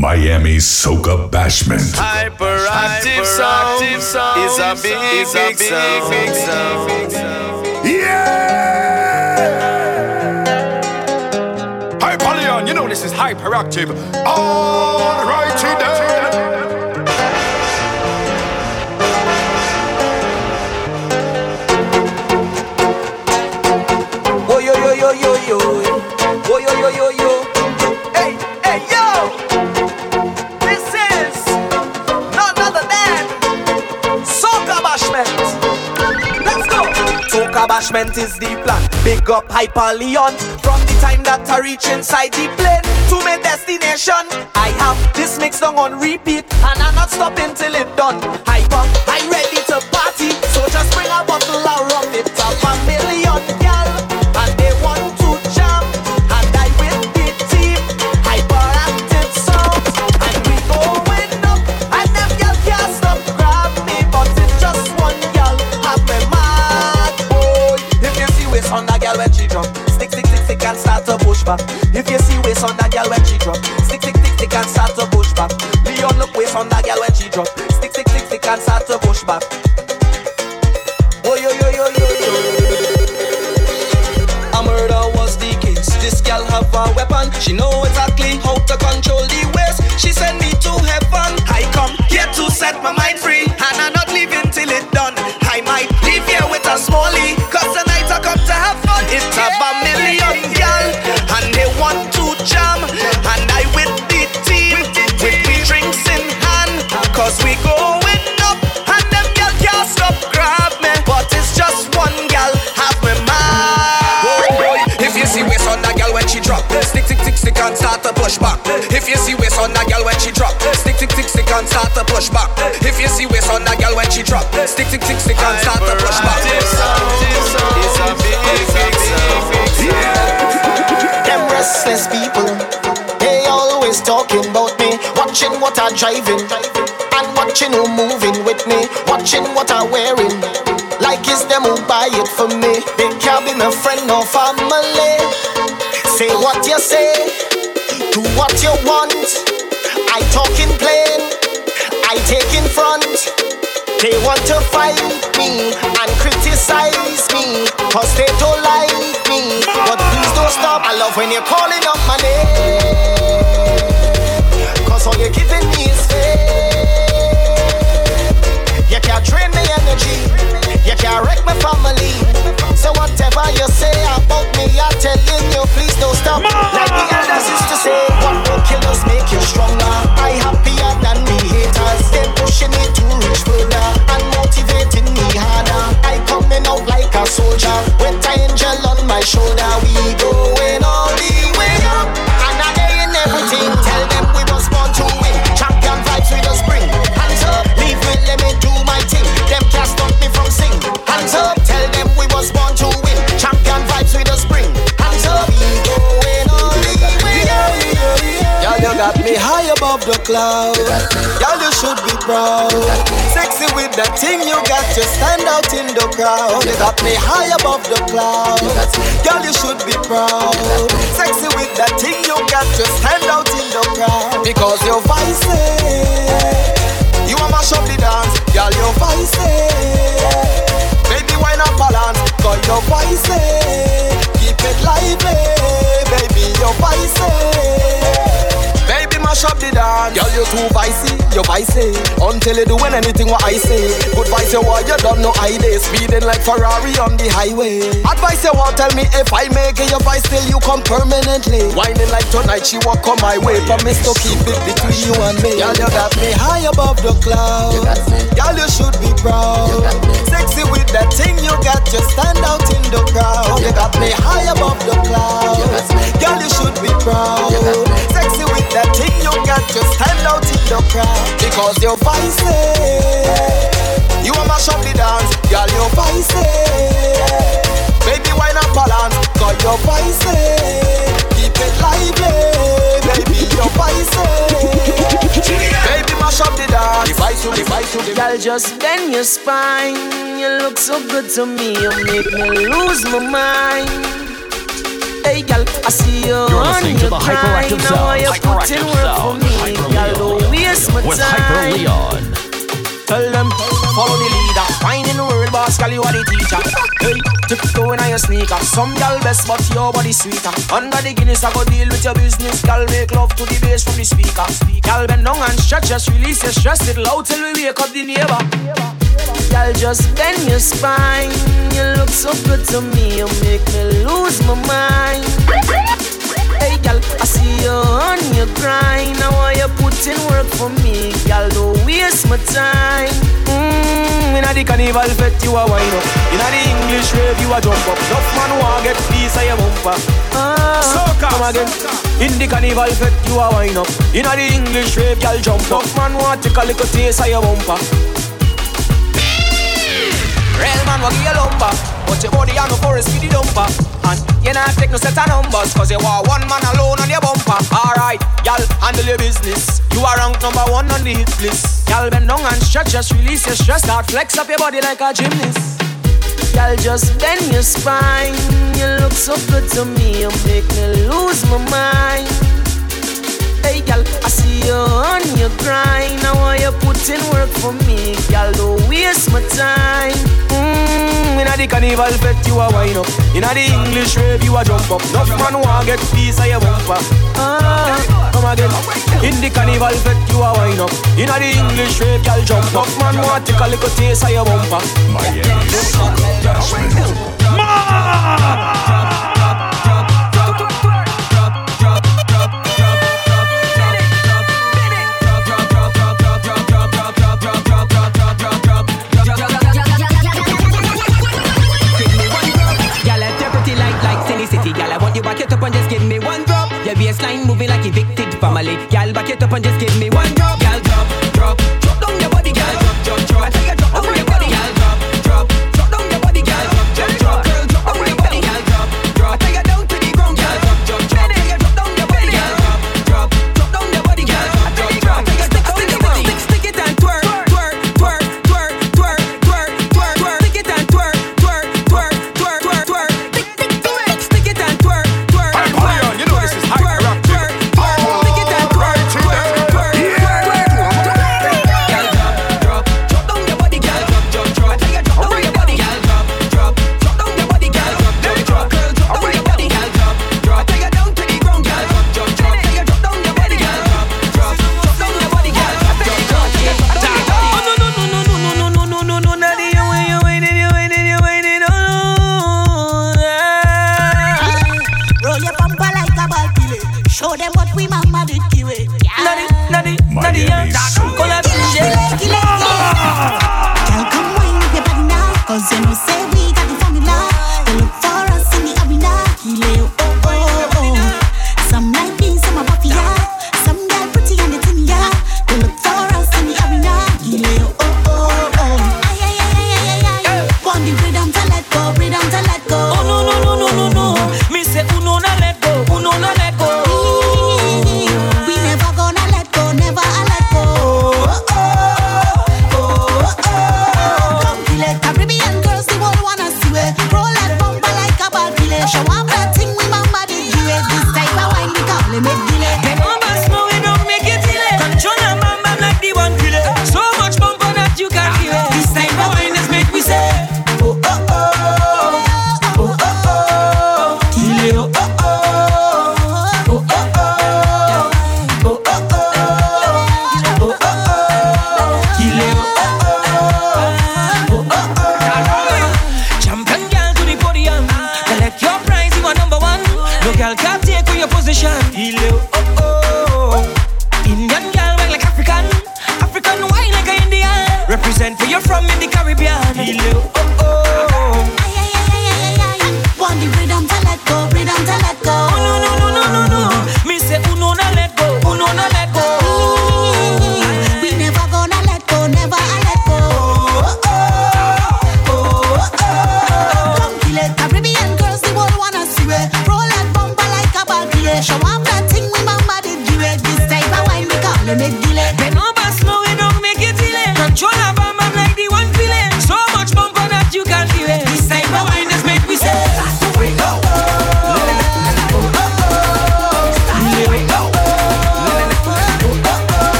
Miami's Soca Bashment. Hyperactive sound is a big, is a big, big sound. Yeah! Hyper Leon, you know this is hyperactive. Alrighty then. Bashment is the plan. Big up Hyper Leon. From the time that I reach inside the plane to my destination, I have this mix down on repeat, and I'm not stopping till it done. Hyper, I ready to party, so just bring a bottle of rum. It's a million back. If you see waist on that gal when she drop, stick, stick, stick, stick, and start to push back. Leon look waist on that gal when she drop, stick, stick, stick, stick, and start to push back. Oh yo yo yo yo yo. A murder was the case. This gal have a weapon. She know exactly how to control the waste. She send me to heaven. I come here to set my mind free, and I'm not leaving till it done. I might leave here with a smallie, cause tonight I come to have fun. It's a million and they want to jam, and I with the team, with the drinks in hand, cause we going up, and them gal can't stop grab me, but it's just one gal have me mad. Oh boy, if you see waist on that gal when she drop, stick, stick, stick, stick, and start to push back. If you see waist on that gal when she drop, stick, stick, stick, stick, and start to push back. If you see waist on that gal when she drop, stick, stick, stick, stick, and start to push back. Restless people, they always talking about me. Watching what I'm driving, and watching who moving with me. Watching what I'm wearing, like it's them who buy it for me. They can't be my friend or family. Say what you say, do what you want. I talk in plain, I take in front. They want to fight me and criticize me Cause they don't like me But stop. I love when you're calling up my name. Cause all you're giving me is faith. You can't drain my energy. You can't wreck my family. So whatever you say about me I'm telling you please don't stop. Like the elders used to say What will kill us make you stronger. I happier than me haters. They pushing me to reach further And motivating me harder. I coming out like a soldier angel on my shoulder. We going all above the clouds. Y'all, you should be proud. Sexy with that thing, you got to stand out in the crowd. You got me high above the clouds. Y'all, you should be proud. Sexy with that thing, you got to stand out in the crowd. Because your voice you want mash up the dance, y'all, your voice Baby, why not balance? Cause your voice keep it lively. Baby, your Baby, mash up the dance. Girl, you too vicey, you vicey. Until you doing anything what I say. Good vice you want, you don't know I day. Speeding like Ferrari on the highway. Advice you want, tell me if I make it, your vice till you come permanently. Whining like tonight, she walk on my way. Promise to keep it between you and me. Girl, you got me high above the clouds. Girl, you should be proud. Sexy with that thing you got, you stand out in the crowd. You got me high above the clouds. Girl, you should be proud. Sexy with that thing you got, just stand out in the crowd. Because your voice you want mash up the dance, girl, your voice Baby, why not balance? Cause your voice keep it lively. Baby, your voice Baby, mash up the dance. The voice to the voice to the Girl, just bend your spine. You look so good to me, you make me lose my mind. Hey, girl, I see you You're listening to the hyperactive sound. Hyperactive sound. Hyper Leon. With Hyper Leon. Tell them, follow the leader. Finding the world boss, girl, you are the teacher. Hey, tiptoeing on your sneaker. Some girl best, but your body sweeter. Under the Guinness, I go deal with your business. Girl, make love to the bass from the speaker. Girl, bend down and stretch, just release your stress. It loud till we wake up the neighbor. Girl, just bend your spine. You look so good to me, you make me lose my mind. Girl, I see you on your grind. Now why you put in work for me, girl? Don't waste my time. Mmm, in the carnival fete you a wine up. In the English rave you a jump up. Enough man want get piece of your bumper. Ah, Soca. come again. In the carnival fete you a wine up. In the English rave, girl jump up. Enough man want take a little taste of your bumper. Real man will give you lumber But your body on the forest with the dumper. And you not take no set of numbers Cause you are one man alone on your bumper. Alright, y'all handle your business. You are rank number one on the hit list. Y'all bend down and stretch, just release your stress. Start flex up your body like a gymnast. Y'all just bend your spine. You look so good to me. You make me lose my mind Hey, girl, I see you on your grind. Now why you put in work for me, girl? Don't waste my time. Mmm, inna the carnival fete you a wine up. Inna the English rave you a jump up. Enough man want get piece of your bumper. Ah, come again. In the carnival fete you a wine up. Inna the English rave, girl jump up. Enough man want take a little taste of your bumper. Miami Soca Bashment. Ma! Back it up and just give me one drop. Your baseline moving like evicted family. Y'all back it up and just give me one drop,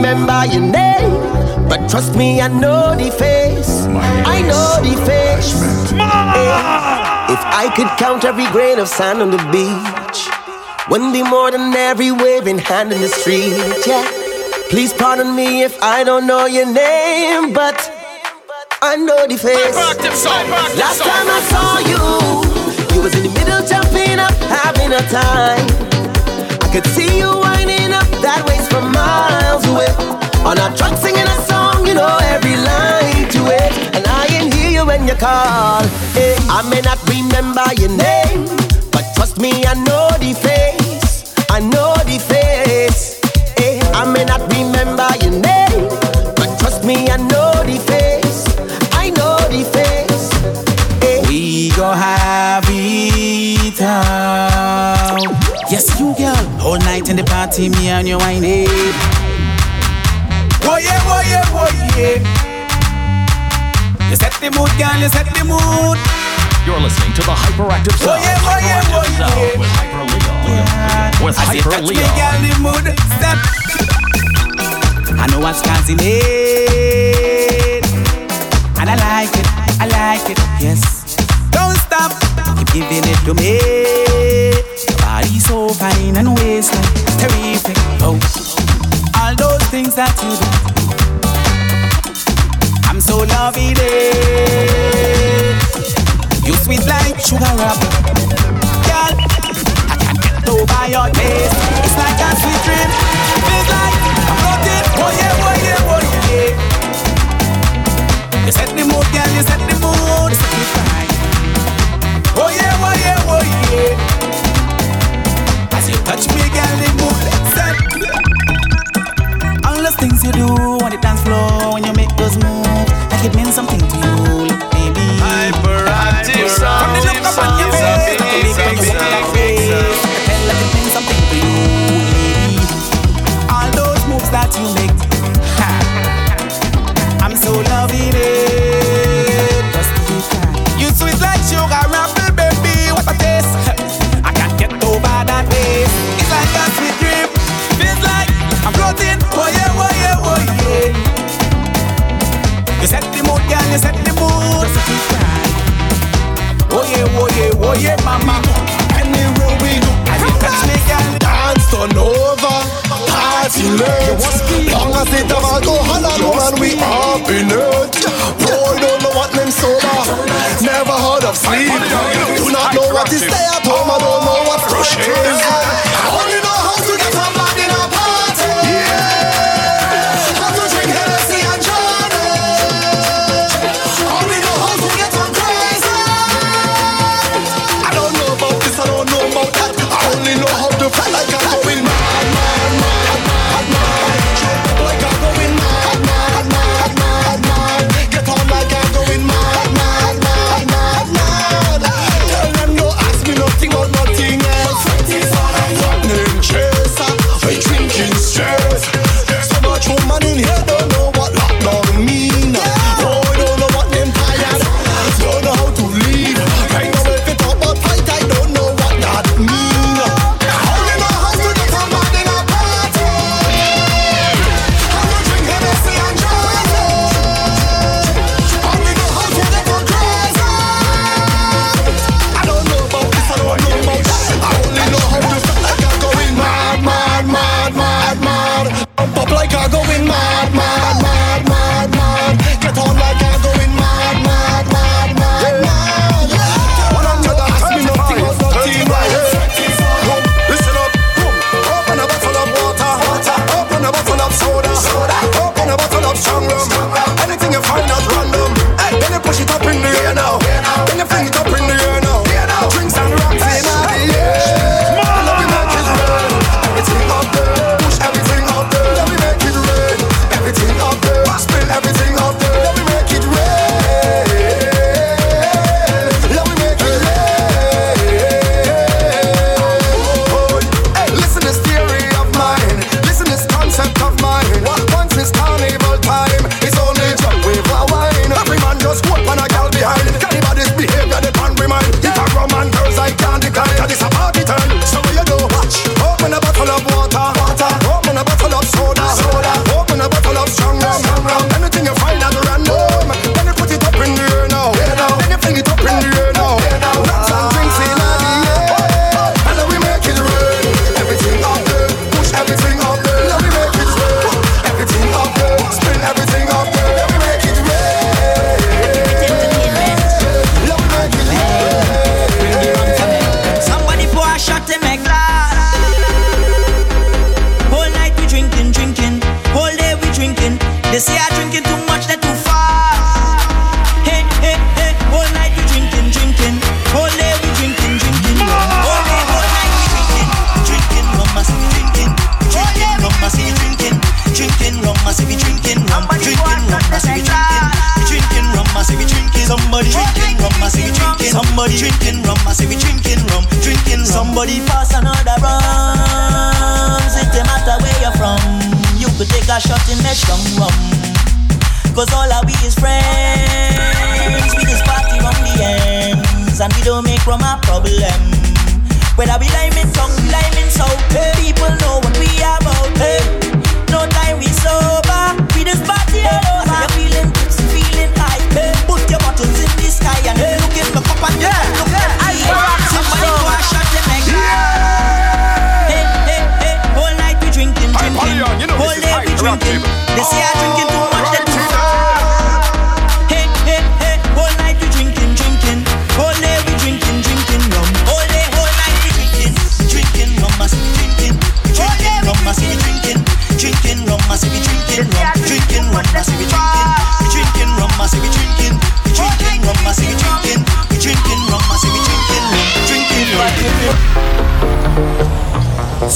remember your name, but trust me, I know the face. I know the face. If I could count every grain of sand on the beach, wouldn't be more than every waving hand in the street. Yeah. Please pardon me if I don't know your name, but I know the face. Last time I saw you, you was in the middle jumping up, having a time. I could see you that waits from miles away. On our truck singing a song, you know every line to it. And I can hear you when you call. Hey, I may not remember your name, but trust me, I know the face. I know the face. Hey, I may not remember. Party, me and you wine it. Oh yeah, oh yeah, oh yeah. You set the mood, girl, you set the mood. You're listening to the Hyperactive Oh Sound. yeah, oh yeah, oh yeah. With Hyper Leon. With I say Hyper me, girl, the mood step. I know what's causing it, and I like it, I like it. Yes, don't stop, keep giving it to me. Body so fine and waistline terrific. Oh, all those things that you do, I'm so loving it. You sweet like sugar rub, girl. I can't get over your taste. It's like a sweet dream. Feels like I'm floating. Oh yeah, oh yeah, oh yeah. You set the mood, girl. You set the mood. Set me fine. Oh yeah, oh yeah, oh yeah. Things you do on the dance floor when you make those moves, like it means something to you, baby. Hyperactive sound.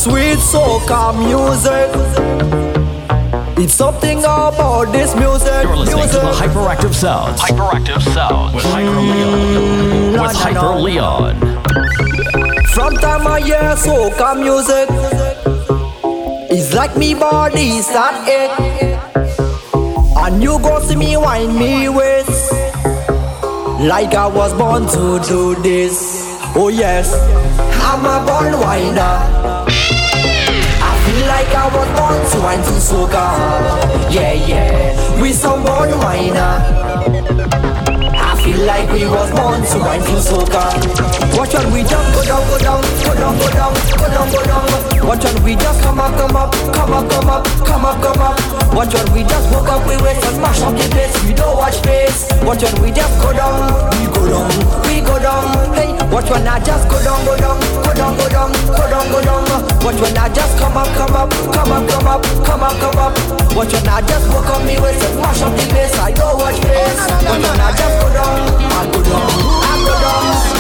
Sweet soca music. It's something about this music. You're listening music. to the Hyperactive Sounds. Hyperactive Sounds with Hyper Leon. Mm, no, With no, Hyper no. Leon. From time I hear soca music, it's like me body start ache. And you go see me wind me waist, like I was born to do this. Oh yes, I'm a born winder. I was born to wine to soca. Yeah yeah, we some born whiner. Uh, Feel like we was born to wine to soca. Watch when we just go down, go down, go down, go down, go down, go down. Watch when we just come up, come up, come up, come up, come up, come up. Watch when we just woke up, we wait and mash up the place. We don't watch face. Watch when we just go down, we go down, we go down. Hey, watch when I just go down, go down, go down, go down, go down, go down. Watch when I just come up, come up, come up, come up, come up, come up. Watch when I just woke up, me wait and mash up the place. I don't watch face. Watch when I just go down, I go down, I go down.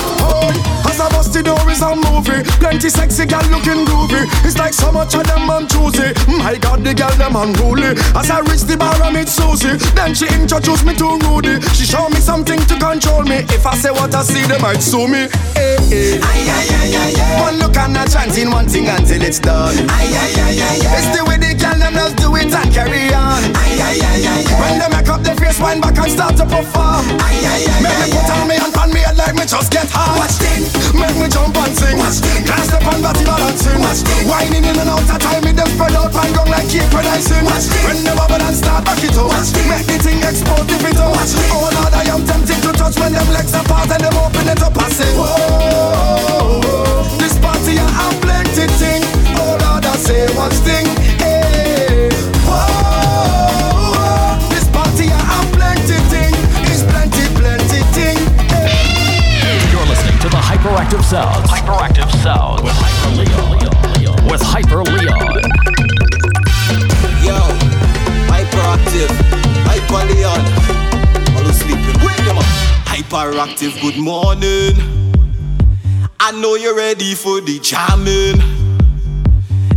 As I bust the door is a movie. Plenty sexy gal looking groovy. It's like so much of them I'm choosy. My God, the gal them unruly. As I reach the bar I meet Susie. Then she introduced me to Rudy. She show me something to control me. If I say what I see, they might sue me. Eh, eh. Hey, hey. Aye, aye, aye, aye, aye. One look and a chanting one thing until it's done. Aye, aye, aye, aye, aye. It's the way the gal them just do it and carry on. Aye, aye, aye, aye, aye. When they make up their face, wind back and start to perform. Aye, aye, aye, Make me put on me hand on me head like me just get hard Watch this Make me jump and sing. Can't step on body balancing Whining in and out of time Me them spread out and gong like cake when I sing When the bubble and start back it up Make the thing explode if it up. Oh Lord I am tempted to touch When them legs apart and them open it up I say Whoa This party I have plenty thing. Oh Lord I say one thing Hyperactive Sounds. Hyperactive Sounds with Hyper Leon. With Hyper Leon. Yo, hyperactive, hyper Leon. All who sleeping, wake them up. Hyperactive, good morning. I know you're ready for the jamming.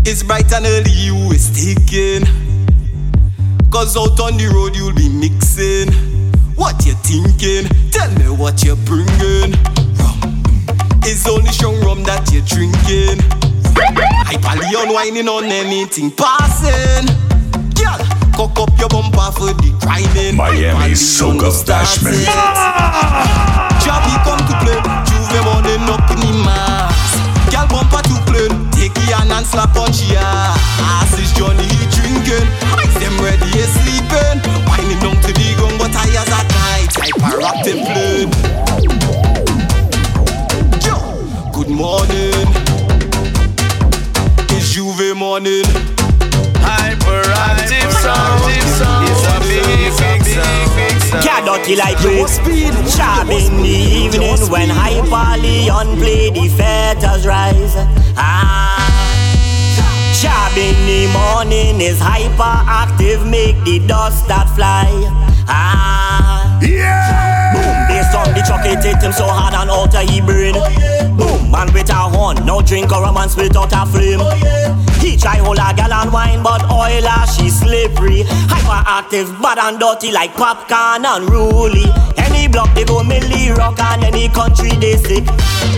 It's bright and early, you is taking. Cause out on the road you'll be mixing. What you thinking? Tell me what you're bringing. It's only strong rum that you're drinking. Hyper Leon whining on anything passing. Girl, cock up your bumper for the grinding. Miami Soca Bashment. it. Javi come to play, J'ouvert morning up in the mass. Girl bumper to play, take your hand and slap on she ass. Is Johnny drinking? Them ready, sleeping. Whining down to the ground, but I as at night. Hyperactive play. Morning. It's J'ouvert morning. Hyperactive sound. It's a big, big sound. Cat dirty like we Sharp in the evening when Hyper Leon play the fetters rise. Ah. Sharp in the morning is hyperactive Make the dust that fly. Ah. Yeah. Boom, bass on the it hit him so hard and of he brain. Boom, man with a horn, no drink a rum and spit out a flame oh, She try hold a gal and wine, but oil her, she slippery. Hyperactive, bad and dirty like popcorn and unruly. Any block they go milli rock and any country they sick.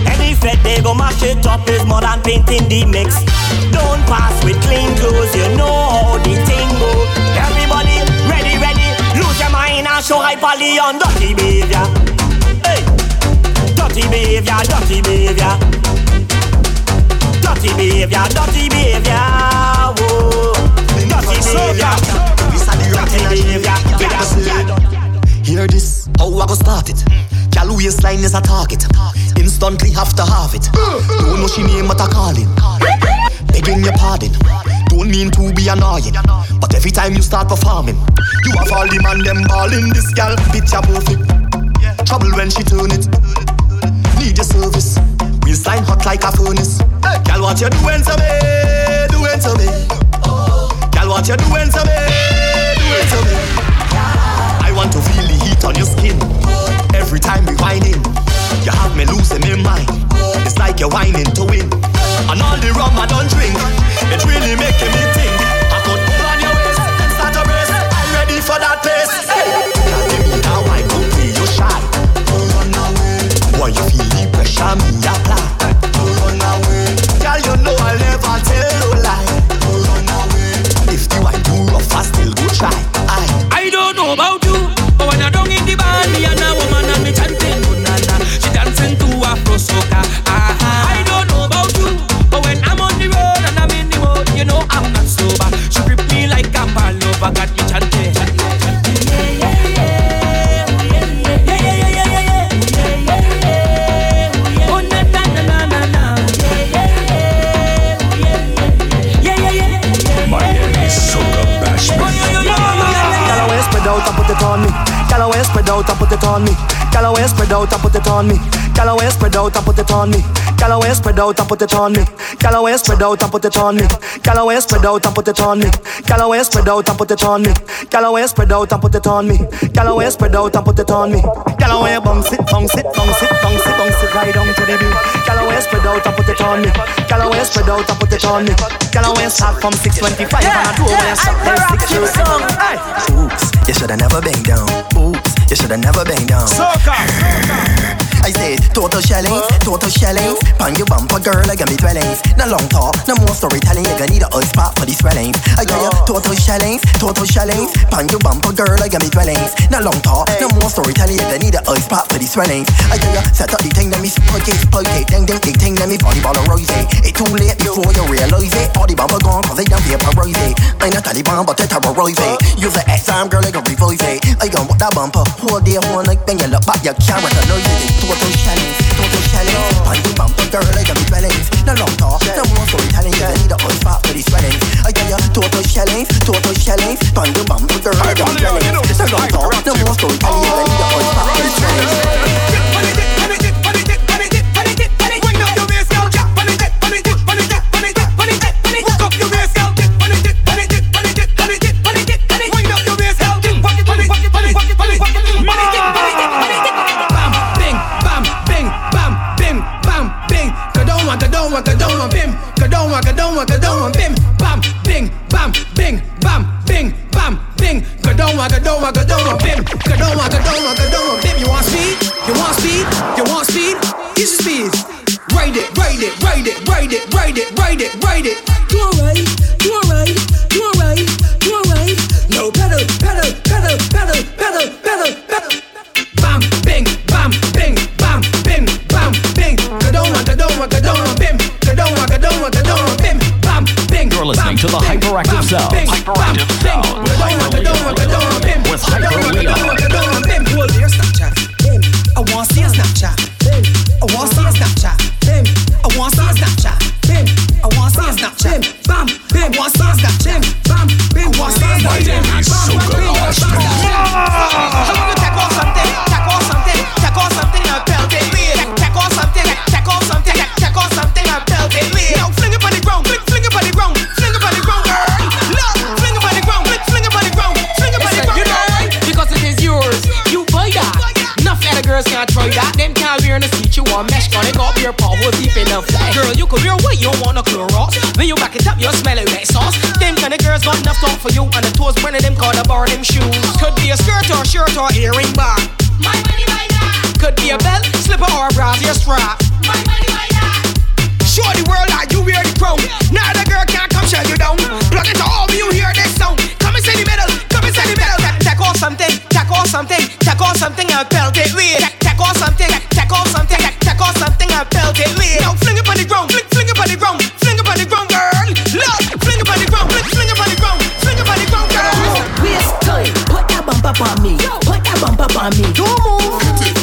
Any fed they go mash it up is more than painting the mix. Don't pass with clean clothes, you know how the thing go. Everybody ready, ready, lose your mind and show hyper on dirty behavior. Hey, dirty behavior, dirty behavior. Dirty behavior, dirty behavior. Whoa. Dirty behavior. Dirty behavior. Hear this, how I go start it. Gal waistline is a target. Instantly have to have it. Don't know she name but I calling. Begging your pardon. Don't mean to be annoying. But every time you start performing, you have all the man them balling. This gal picture perfect. Trouble when she turn it. Need your service. Waistline hot like a furnace. Gal, what you doing to me? Doing to me? Gal, what you doing to me? Doing to me? I want to feel the heat on your skin. Every time we whining, you have me losing my mind. It's like you're whining to win. And all the rum I don't drink, it's really making me think. I could pull on your waist and start a race. I'm ready for that place. Hey. Give me that wine, don't be you shy. Run away. Boy, you feel Jamia Black spread out and put it on me. Gyal away spread out and put it on me. Gyal away spread out and put it on me. Gyal away spread out and put it on me. Gyal away spread out and put it on me. Gyal away spread out and put it on me. Gyal away spread out and put it on me. Gyal away spread out and put it on me. Gyal away bounce it, bounce it, bounce it, bounce it, bounce it right down to the beat. Gyal away spread out and put it on me. Gyal away spread out and put it on me. Gyal away start from 625 and I do away stop from 6 Hey. Oops, you shoulda never been down. Oops, it should have never been done. Soca. I said, total shellings, total shellings. Pan your bumper, girl, I got me dwellings. No long talk, no more storytelling. You gonna need a oil spot for these swellings. I got you, total shellings, total shellings. Pan your bumper, girl, I got me dwellings. No long talk, no more storytelling. You gonna need a oil spot for these swellings. I got you, set up the thing, let me spike it, spike it. Ding, ding, ding, ding, let me volleyball a rose. It's too late before you realize it. All the bumper gone, cause they done vaporize it. Not a Taliban, but they terrorize it. Use the X time, girl, I can revoice it. I gon' put that bumper, hold the horn like then you look back, you can't recognize it. Total shellings, total shellings. Pan your bumper, girl, I got me dwellings. No long talk, no more storytelling. You need a oil spot for these swellings. I got you, total shellings, total shellings. Pan your bumper, girl, I got me dwellings. No long talk, no more storytelling. bumper on me. Don't move.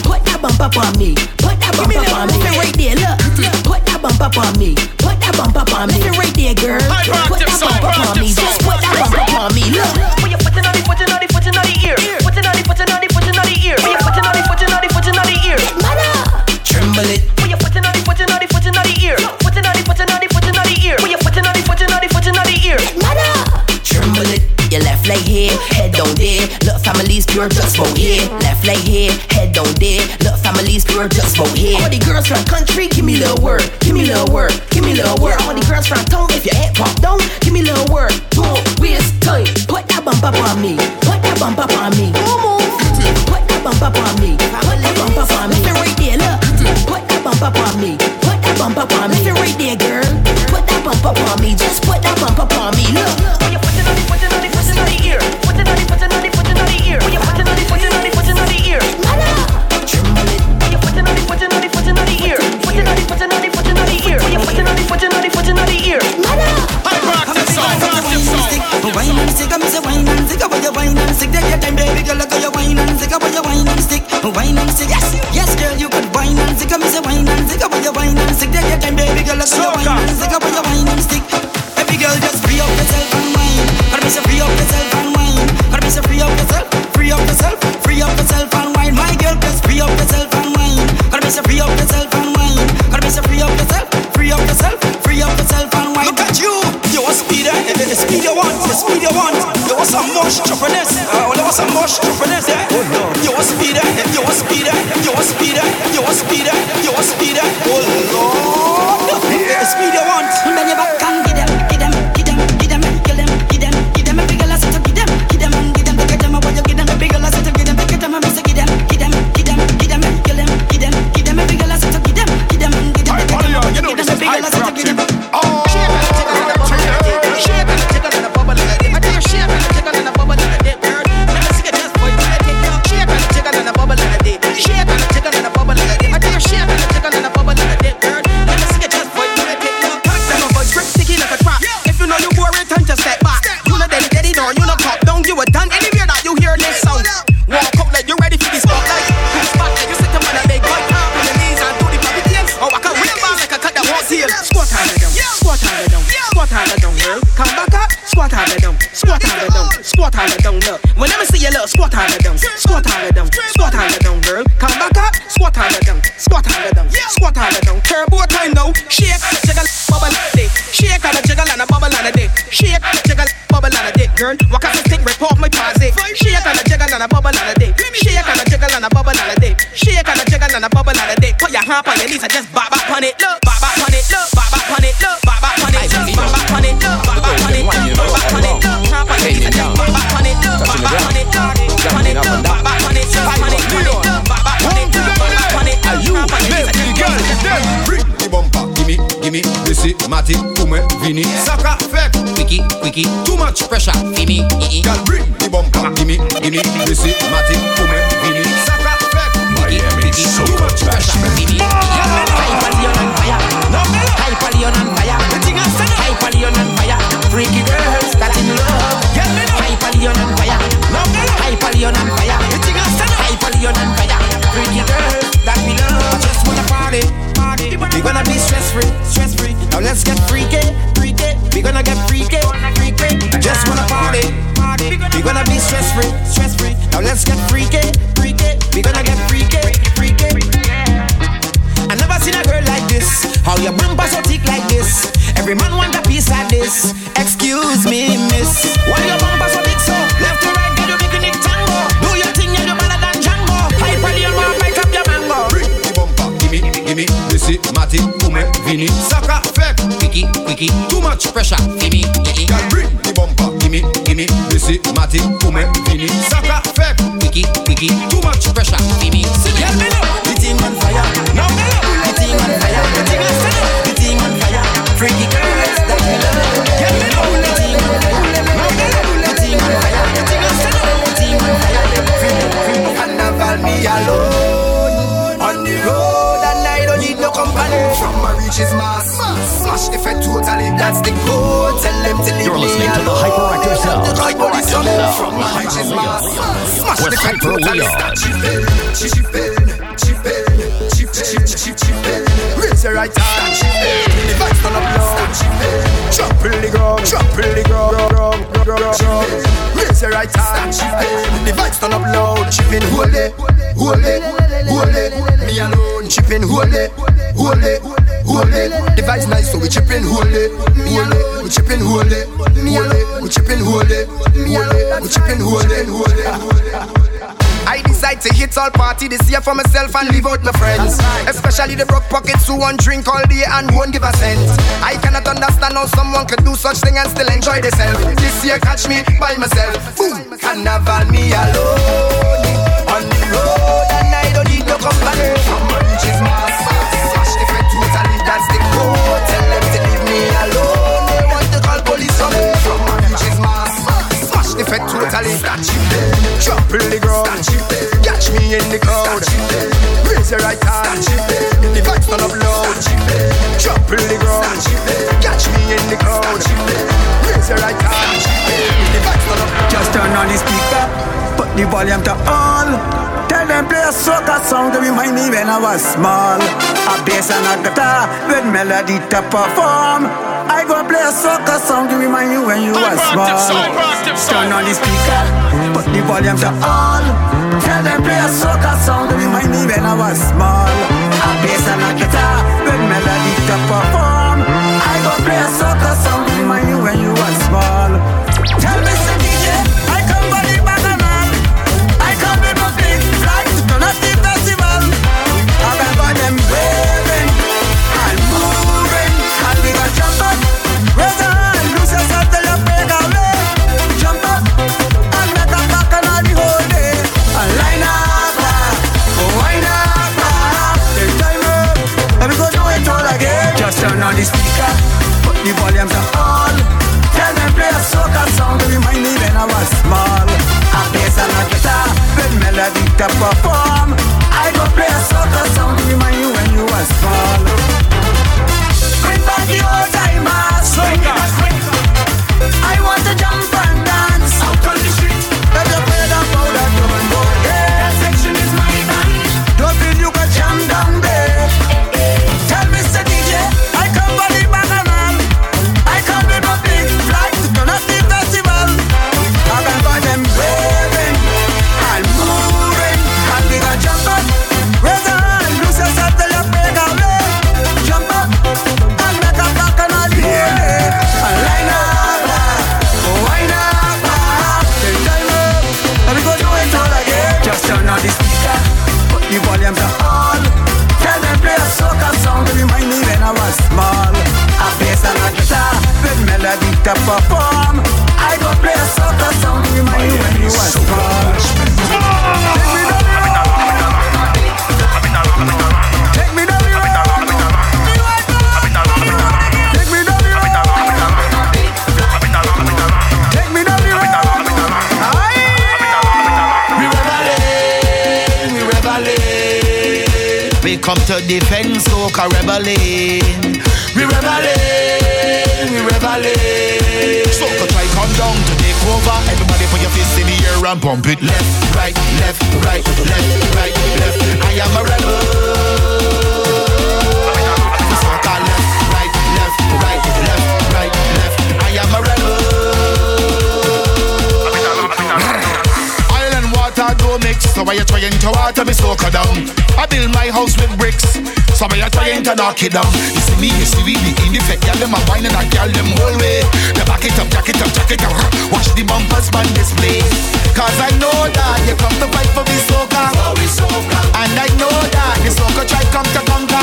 Put that bumper on me. Put that bumper on me. Right there, look. Put that bumper on me. Put that bumper on me. Right there, girl. Put that bumper on me. Just put that bumper on me. Look. When you put it on the, put it on the, put it on the ear. Put it on the, put on the, put it on the ear. families pure just for here. Left leg here, head down there. Look, families pure just for here. All the girls from country, give me little work, Give me little work, Give me little work. All the girls from town, if your head pop down, give me little work. Don't waste time. Put that bump up on me. Put that bump up on me. Come on. Put that bump up on me. Put that bump up on me. Left right there, look. Put that bump up on me. Put that bump up on me. Left right there, girl. Put that bump up on me. Just with your wine and stick, wine and stick. Yes, yes, girl, you can wine and stick. Me say wine and stick, with your wine and stick. Take your time, baby girl, let's go wine and stick, with your wine and stick. Every girl just free up yourself and wine. Gotta be so free up yourself and wine. Gotta be so free up yourself, free up yourself, free up yourself and wine. My girl, just free up yourself and wine. Gotta be so free up yourself and wine. Gotta be so free up yourself, free up yourself, free up yourself and wine. Look at you, you want speed, eh? Speed you want, speed you want. You want some mush, choppiness. Uh, you want some mush, choppiness. Oh, that? Yo, I. Yo, I. Yo, I. That's the code. Tell them to leave You're listening to the. Hyperactive Sound. The hyperactive Sound. From my smash the Hyper. Leon. She she she fell, she fell, she fell, she she fell. Raise your right hand, she fell. The up loud, she fell. Drop in the ground, drop in the ground. Raise your right hand, she fell. The up. Me alone, holy, holy. The vibes nice, so we chipping holy, holy. We chipping holy, holy. We chipping holy, holy. We chipping holy, holy. I decide to hit all party this year for myself and leave out my friends. Especially the broke pockets who won't drink all day and won't give a cent. I cannot understand how someone could do such thing and still enjoy themselves. This year catch me by myself. Boom, carnival me alone on the road and I don't need no company. Is my totally. Drop in the ground. Catch me in the crowd. Raise your right hand. The vibes turn up loud. Drop in the ground. Catch me in the crowd. Raise your right hand. The vibes turn up loud. Just turn on the speaker, put the volume to all. Tell them play a soca song to remind me when I was small. A bass and a guitar with melody to perform. I go play a soca song to remind you when you was small. Turn on the speaker, put the volume to all. Tell them play a soca song to remind me when I was small. A bass and a guitar all again. Just turn on the speaker, put the volume to all. Tell them play a soca song to remind me when I was small. Bass and a guitar with melody to perform. I go play a soca song to remind you when you was small. Bring back the old timers. I want to jump perform. I go play a soca song to remind you when you was small. Take me down the road. Take me down the road. Take me down the road. Take me down the road. We rebelling, we rebelling. We come to defend soca rebelling. We rebelling, we rebelling. And pump it left, right, left, right, left, right, left. I am a rebel. Soca left, right, left. I am a rebel. Oil water don't mix, so why you trying to water me soca down? I build my house with bricks, So me a trying to knock it down. You see me, you see we the in effect, girl them a whining and girl them whole way. The back it up, jack it up, jack it up. Watch the bumpers man display. Cause I know that you come to fight for the soca. And I know that the soca try come to conquer.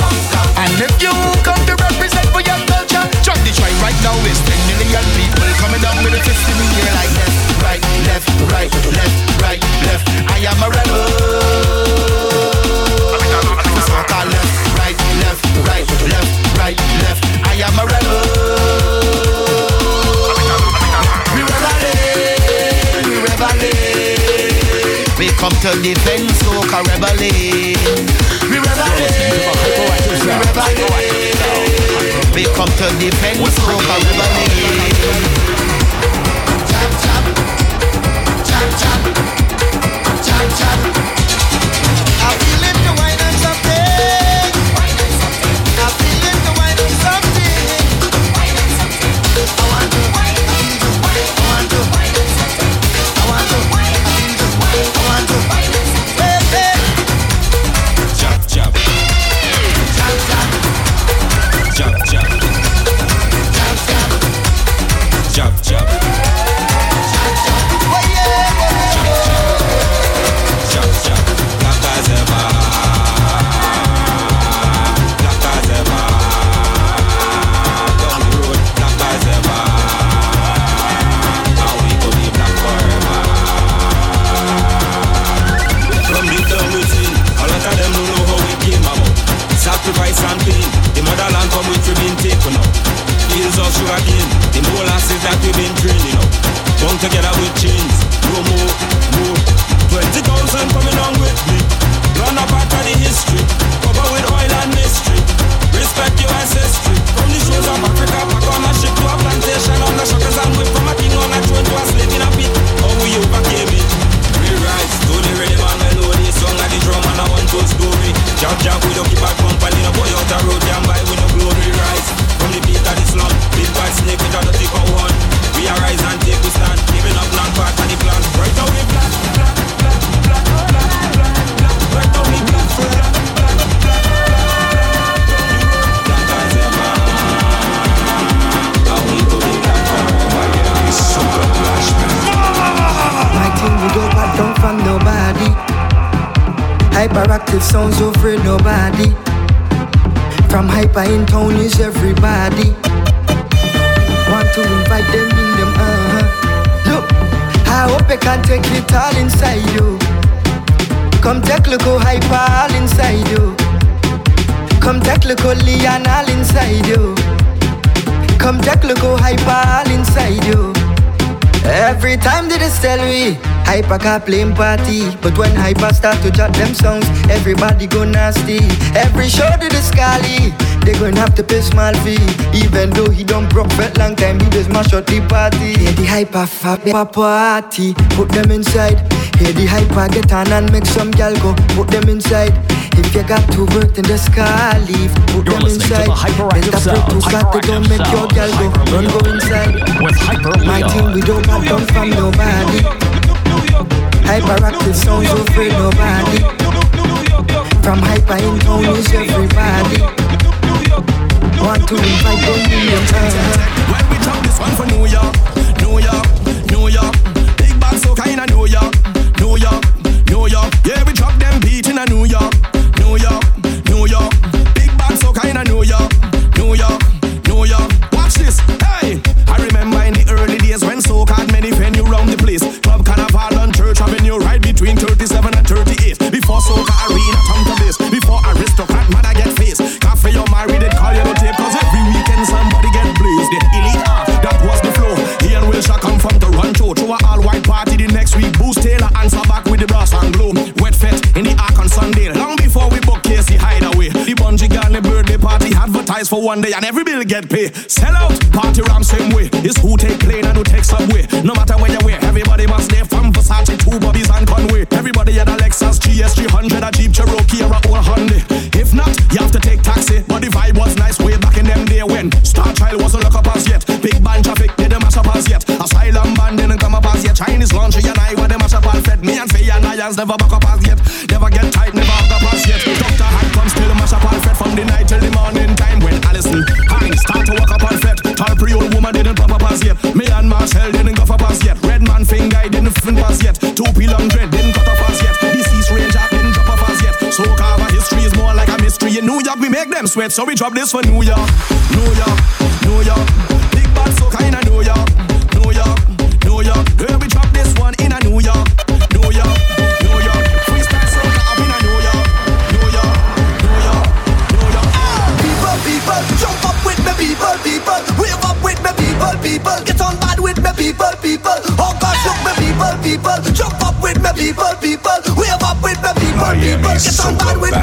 Conquer. And if you come to represent for your culture, drop the try right now is 10 million people coming down with a fist in like left, to defend soca rebelling. We rebelling, we rebelling. We come to defend soca rebelling. Chop chop, chop chop, chop chop. Cane, the molasses that we've been draining out. Bound together with chains, no more, more. Twenty thousand coming on with me. Run up part of the history, cover with oil and mystery. Respect your ancestry. From the shores of Africa, pack on a ship to a plantation on the shutters and whip from a king on a throne to a slave in a pit. How we overcame it. We rise to the rhythm and melody, song of the drum and a one told story. Jump, jump, we don't keep our company, no boy out the road, jam by, we no glory rise. The beat of the slum, big bad snake with a dirty cow horn. We arise and take we stand, giving up land part of the plan. Right now we black, black, black, black, black, black, black. Right now we black, black, black, black, black. Black as ever. We go be black. Super My thing we don't back down from nobody. Hyperactive sounds so afraid nobody. From hyper in town is everybody. Want to invite them in them, uh-huh. Look, I hope I can take it all inside you. Come take look how hyper all inside you. Come take look how Leon all inside you. Come take look how hyper all inside you. Every time they just tell me Hyper car playing party. But when Hyper start to chat them songs Everybody go nasty. Every show to the scally They gonna have to pay small fee Even though he don't broke for long time He just mash out the party Hear the Hyper fab party Put them inside Hear the Hyper get on and make some gal go Put them inside if you got to work in the sky, leave, put You're them listening to inside. the Hyperactive Sound. to start to don't make your gal go, run go inside. With Hyper My team, we don't back down from nobody. Hyperactive sounds so afraid nobody. From hyper in town is everybody. Want to invite them in your When we drop this one for New York, New York, New York. Big bag so kinda New York, New York, New York. Yeah, we drop them beat in a New York, New York, for one day and every bill get paid. Sell out, party ram same way. It's who take plane and who take subway. No matter where you wear, everybody must stay from Versace, two Bobbies and Conway. Everybody had a Lexus GS 300, a Jeep Cherokee or a old Hyundai. If not, you have to take taxi. But the vibe was nice way back in them day when Star Child wasn't look up as yet. Big band traffic didn't mash up as yet. Asylum band didn't come up as yet. Chinese laundry and I were them mash up all fed. Me and Faye and Lions never back up as yet. Never get as hell, didn't go for pass yet. Red man finger, I didn't fin pass yet. Two peel on dread, didn't cut off pass yet. Deceased ranger, didn't drop a pass yet. So carver history is more like a mystery. In New York, we make them sweat, so we drop this for New York, New York, New York.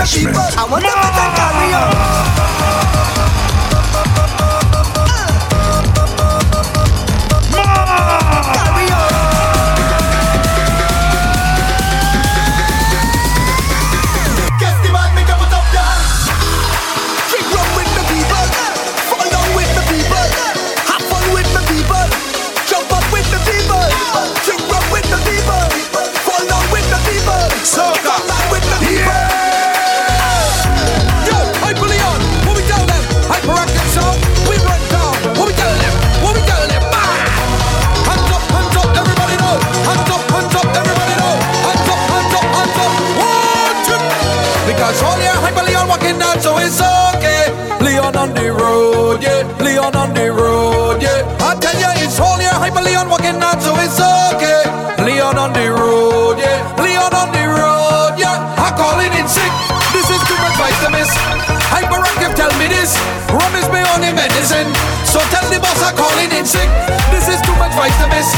I wanna. So tell the boss I'm calling in sick. This is too much vice to miss.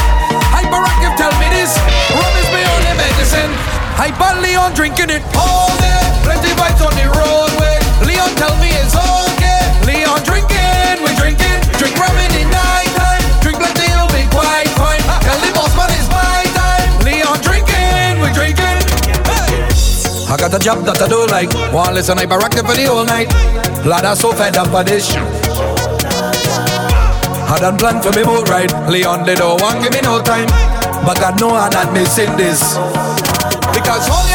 Hyperactive, tell me this. Rum is my only medicine. Hyper Leon drinking it all day. Plenty vibes on the roadway. Leon, tell me it's okay. Leon drinking, we drinking. Drink rum in the night time. Drink plenty, you'll be quite fine. Tell the boss man it's my time. Leon drinking, we drinking. Hey. I got a job that I do like. One listen hyperactive for the whole night. Lad, I'm so fed up of this shit. I done plan for me boat ride. Leon, they don't want give me no time. But God know I'm not missing this. Because holy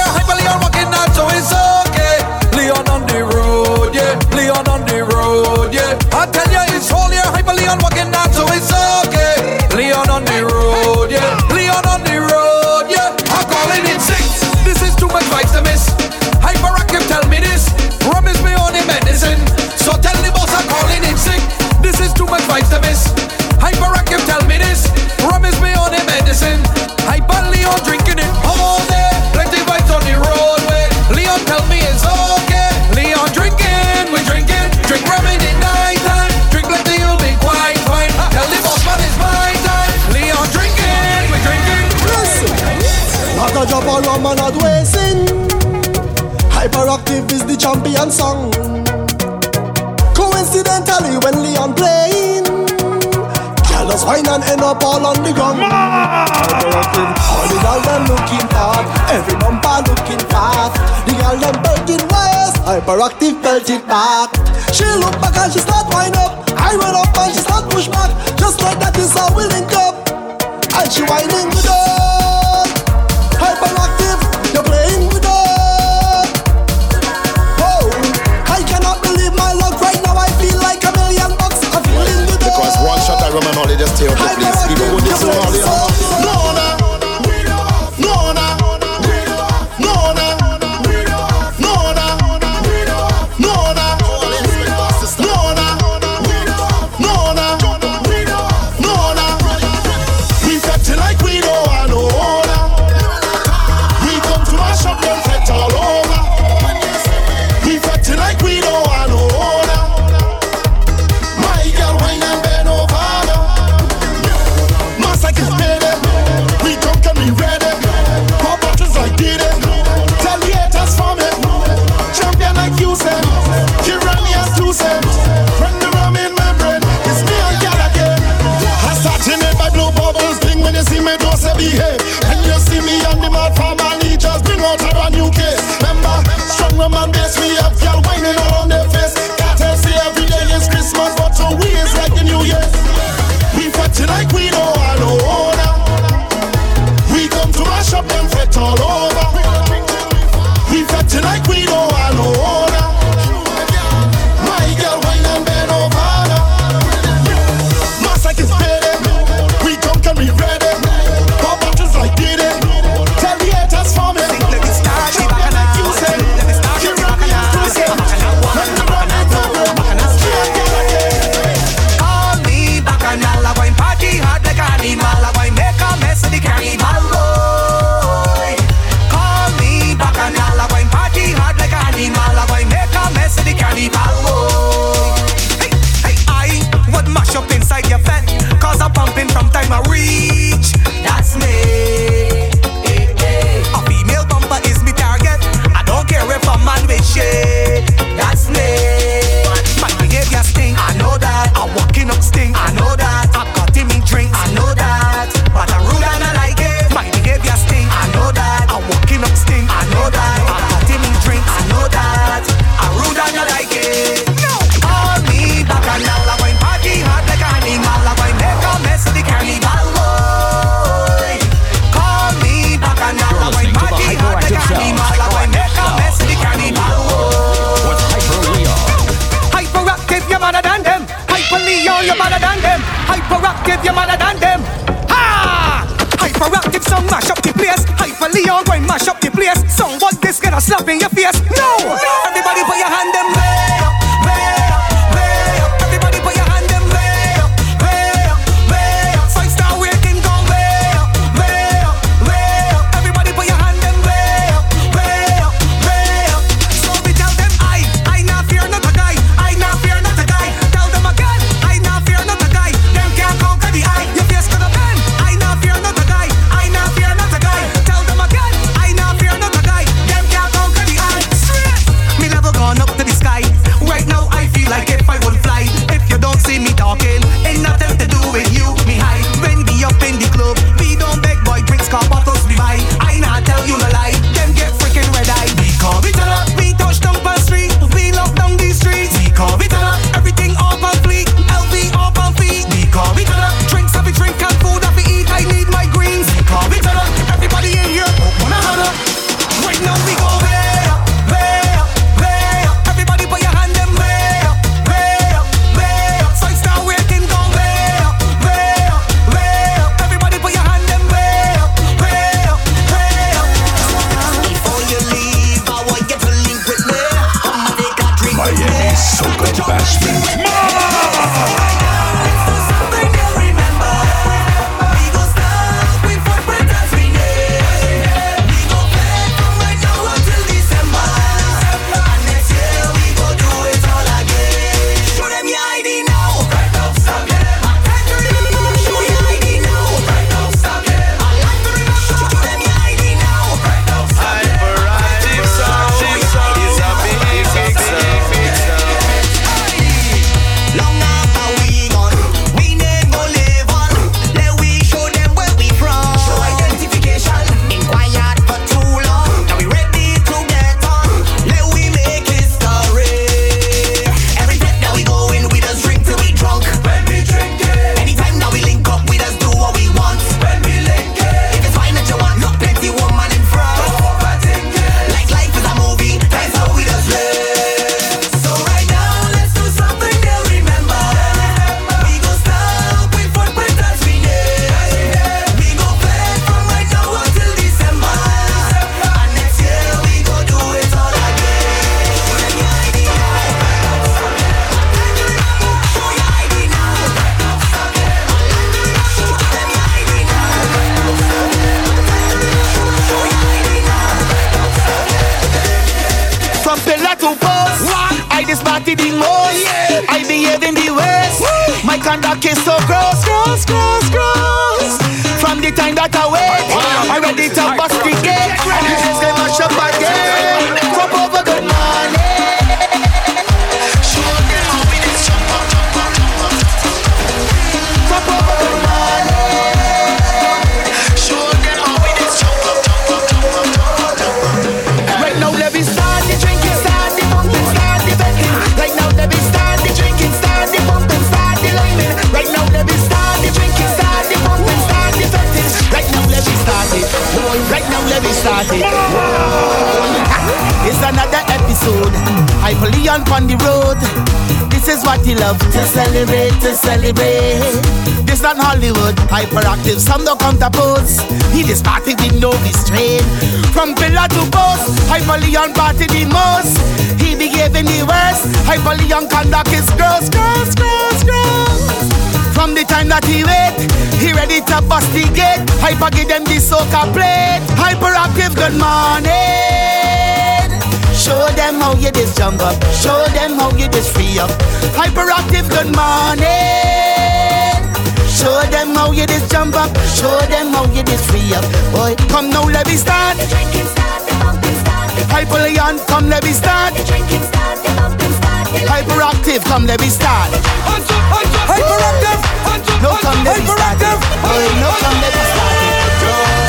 champion song. Coincidentally, when Leon playing, girl wine and end up all on the ground. All the girl them looking hard, every number looking fast. The girl them belting waist, hyperactive belting back. She look back and she start wind up. I run up and she start push back, just like that is a link up, And she winding good up. tonight we love to celebrate, to celebrate. This not Hollywood, hyperactive, some don't come to. He this party with no restraint. From pillar to post, Hyper Leon party the most. He behaving the worst, Hyper Leon conduct is gross, gross, gross, gross. From the time that he wait, he ready to bust the gate. Hyper give them the soca plate. Hyperactive, good morning. Show them how you this jump up. Show them how you this free up. Hyperactive, good morning. Show them how you this jump up. Show them how you this free up. Boy, come now, let me start. The drinking come let me start. Hyperactive, come let me start. Hyperactive, no come let me start. Boy, no come let me start.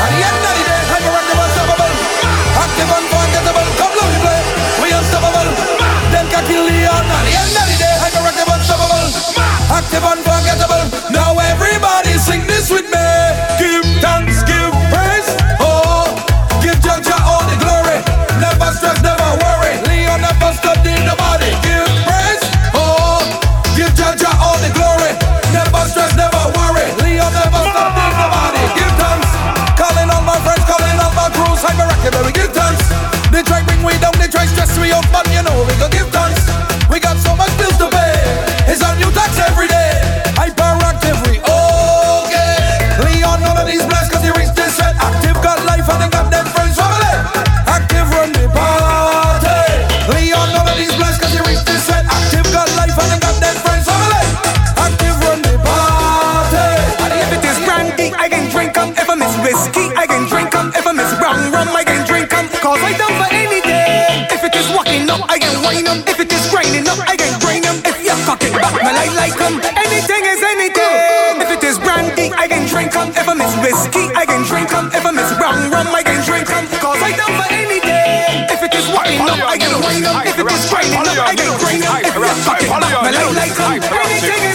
At the end of the day, hyperactive, unstoppable, active, unforgettable till the. The end of the day, active, unforgettable. Now everybody sing this with me. Give thanks, give praise, oh, give Jaja all the glory. Never stress, never worry. Leon never stop, in the body. Give praise, oh, give Jaja all the glory. Never stress, never worry. Leon never stop, in the body. Give thanks, calling all my friends, calling all my crews. Hyperactive, we give thanks. They try bring we down, they try stress we out, but rum, rum, I can drink em, cause I down for anything. If it is winding up, I can wind up. If it is grinding up, I can grind up. If it's fucking up, I like, like em. Anything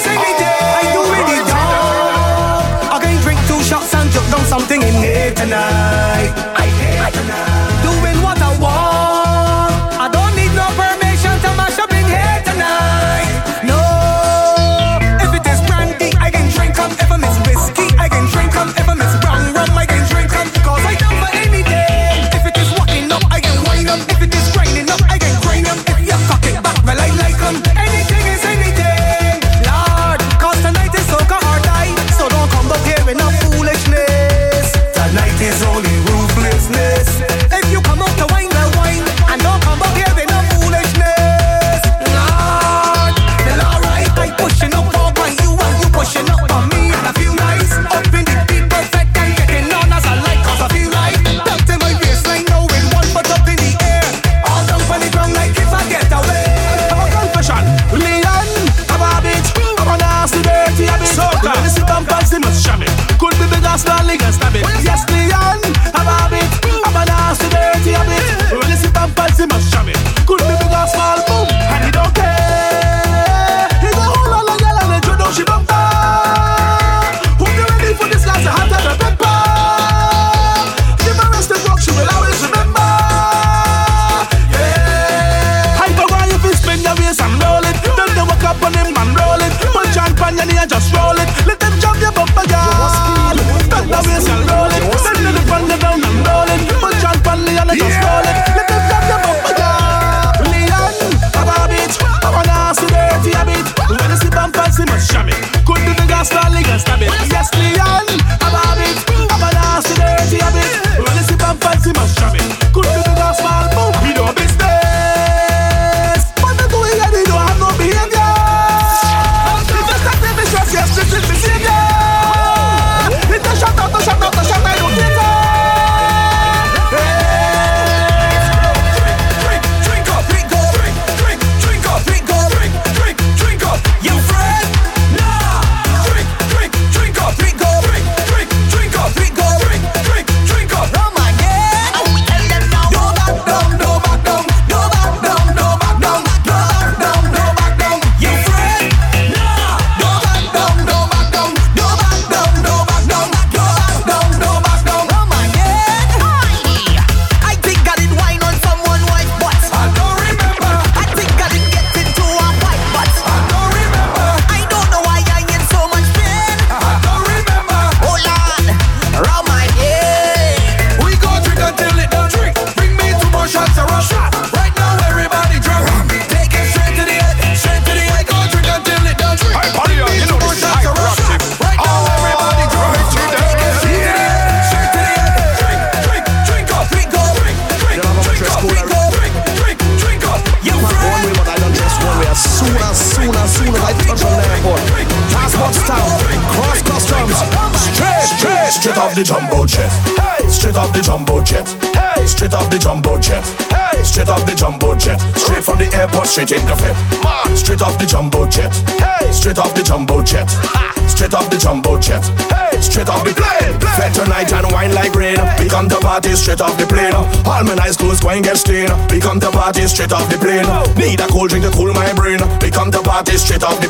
straight off the plane. Need a cold drink to cool my brain. We come to party straight off the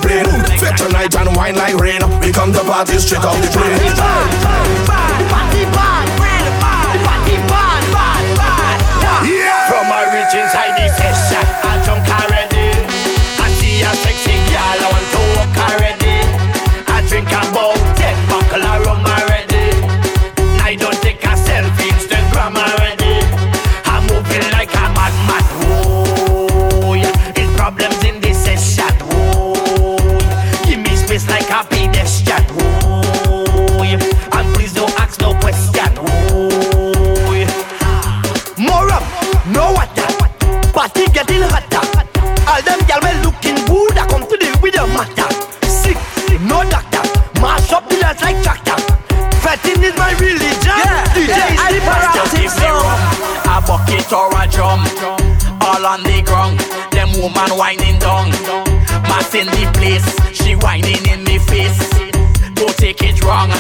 woman whining down. Mass in the place, she whining in me face. Don't take it wrong.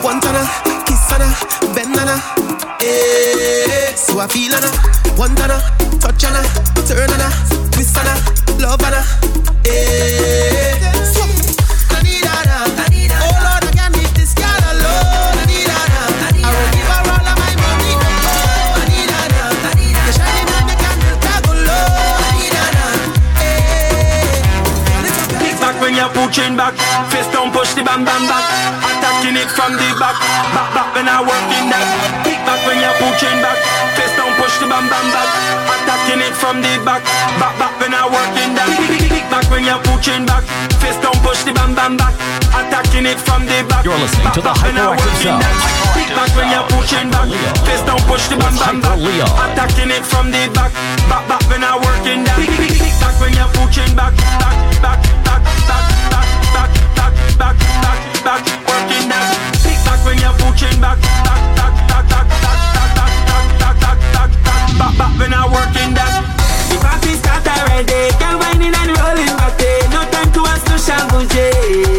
Guantana, bend Bendana. Eh, so I feel Anna. Guantana, touch Anna, turn Anna, twist Anna, love Anna. Eh, so I need Anna. Oh Lord, I can't leave this girl alone. I need Anna. Oh, eh, when you're back, face down, push the bam bam back working it from the back, back, back when I working that. Pick back when you're pushing back, face down, push the bam, bam, back. Attacking it from the back, back, back when I working that. Pick, back when you're pushing back, face down, push the bam, bam, back. Attacking it from the back. You're listening back, to the hyperactive sound. Pick back when you're pushing back, face down, push the bam, bam, back. Attacking it from the back, back, back when I working that. Pick, pick, back when you're pushing back, back, back back, working that. Pick back, bring your full chain back, back, back, back, back, back, back, back, back, back, back, back, back, back, back, when I working that. The party start already, girl whining and rolling back, no time to ask no shabby.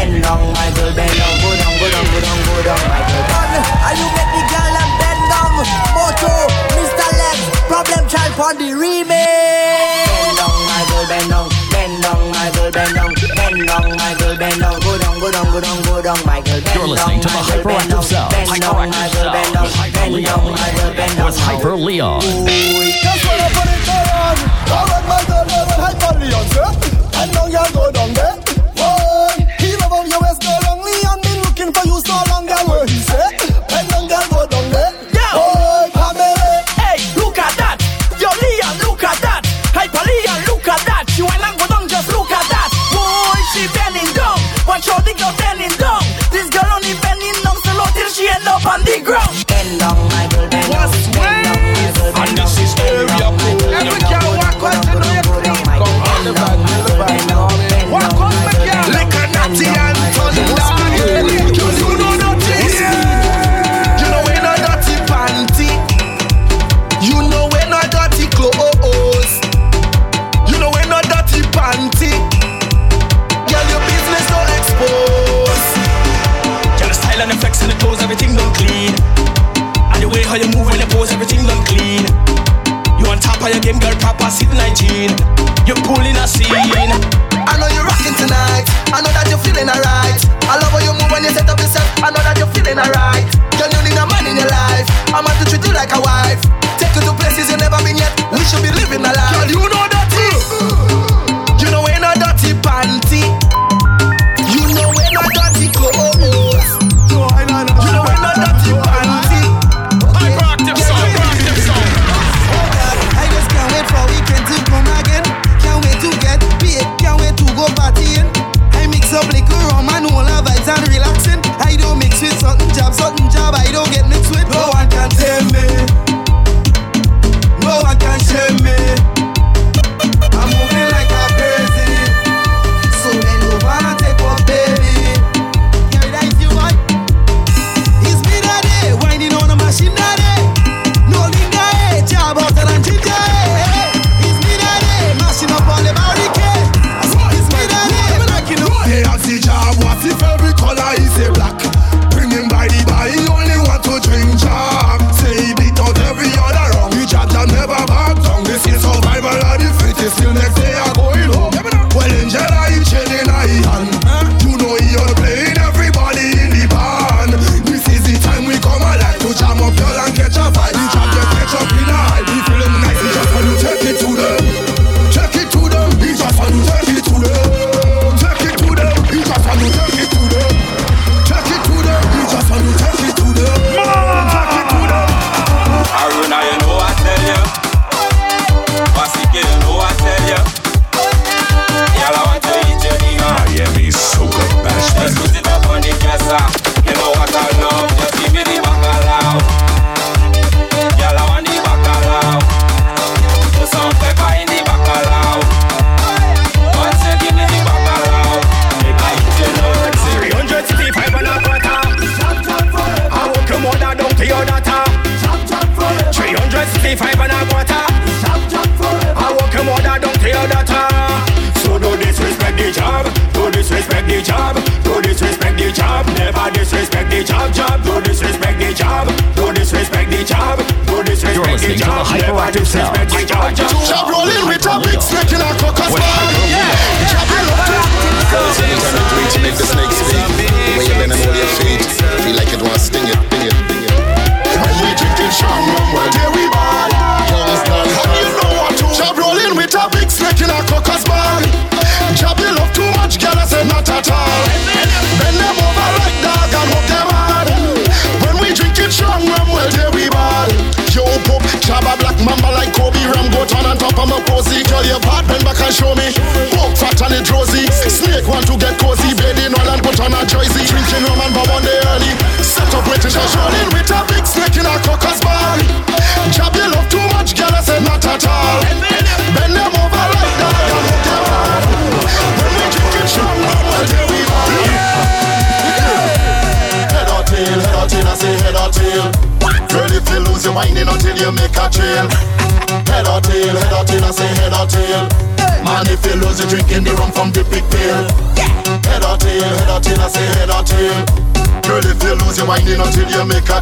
bend down, my bend down, go down, go down, go down, go down, my girl. Run, you make the girl and bend down. Moto, Mr. Legs, problem child on the remix. Bend down, my girl bend down, bend down, my girl bend down, bend down, my girl bend down, go down, go down, go down, go down, my girl. You're listening to the hyperactive sound. Hyperactive sound with Hyper Leon. With Hyper Leon. Just wanna put it down. Alright, my girl, hyper Leon, sir. Bend down, yeah, go down there. big grow. Bend down, my girl, bend down. acid hygiene. You're pulling a scene. I know you're rocking tonight. I know that you're feeling alright. I love how you move when you set up yourself. I know that you're feeling alright. You don't need a man in your life. I'm going to treat you like a wife. Take you to places you've never been yet. We should be living a life. Girl, you know that.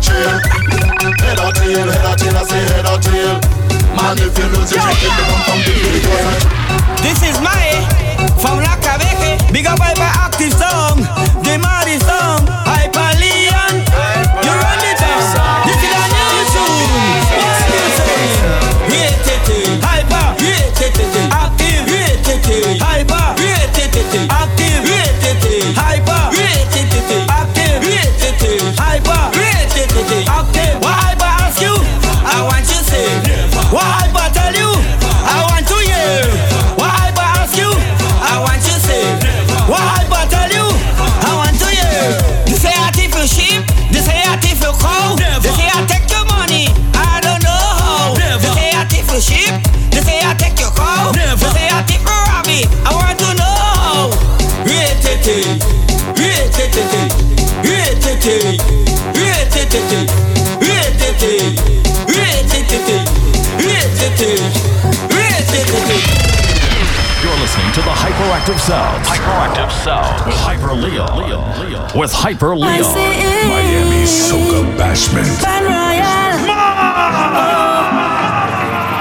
or. Head or tail, head or tail, I say head or tail. Man, if you lose you This is my from La Cabege. Big up by active song, the Marty song. Hyperactive sounds. Hyperactive sounds. With Hyper Leon. Leon. Leon. With Hyper Leon. Miami Soca Bashment. Ben Royale.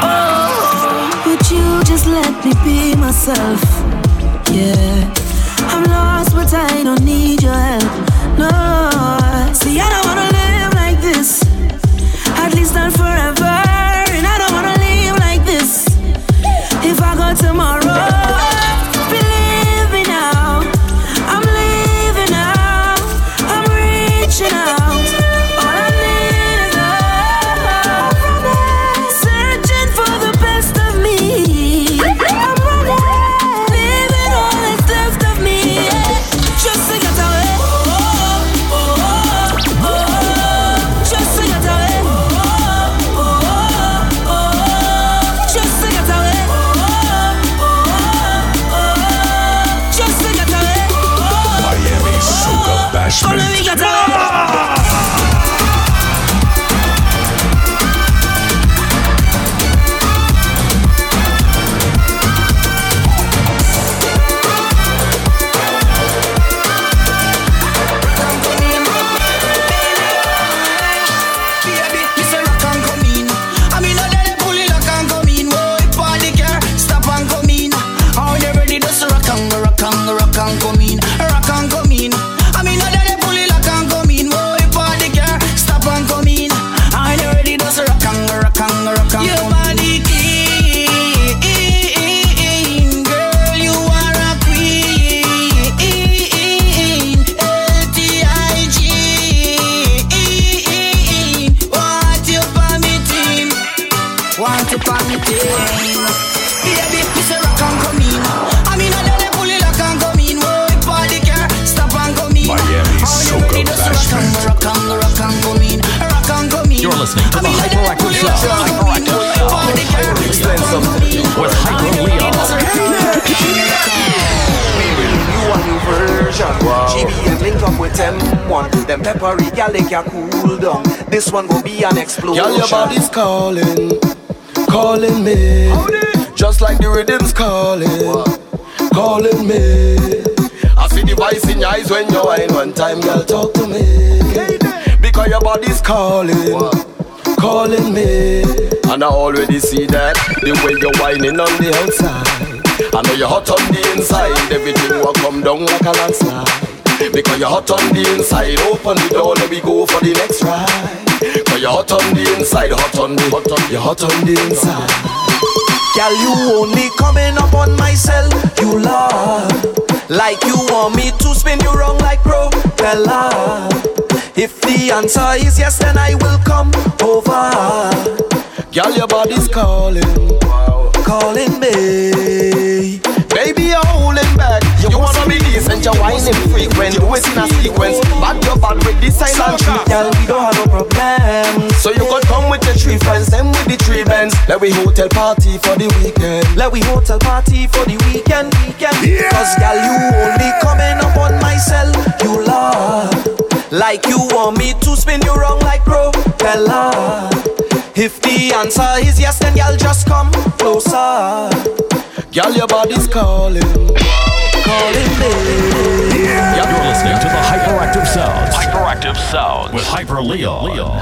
Oh, would you just let me be myself? Yeah. I'm lost, but I don't need your help. No. They can cool down. This one will be an explosion. Girl, your body's calling, calling me. Just like the rhythm's calling, calling me. I see the voice in your eyes when you whine one time, girl, talk to me. Because your body's calling, calling me. And I already see that, the way you're whining on the outside. I know you're hot on the inside, everything will come down like a landslide. Because you're hot on the inside, open the door, let me go for the next ride. Cause you're hot on the inside, hot on the, hot on, you're hot on the inside. Girl, you only coming up on my cell, you love. Like you want me to spin you wrong like propeller. If the answer is yes, then I will come over. Girl, your body's calling, calling me. Baby, you're holding back. You wanna be decent, you're whining frequent. Do it in a sequence. But you're bad with the silent treatment. Girl, we don't have no problem. So you could come with your three friends, them with the three bands. Let we hotel party for the weekend. Let we hotel party for the weekend, weekend. Yeah. Cause girl, you only coming up on my cell, you love. Like you want me to spin you wrong like propeller. If the answer is yes, then girl, just come closer. Girl, your body's calling, calling me. Yeah. You're listening to the Hyperactive Sounds. Hyperactive Sounds. With Hyper Leo.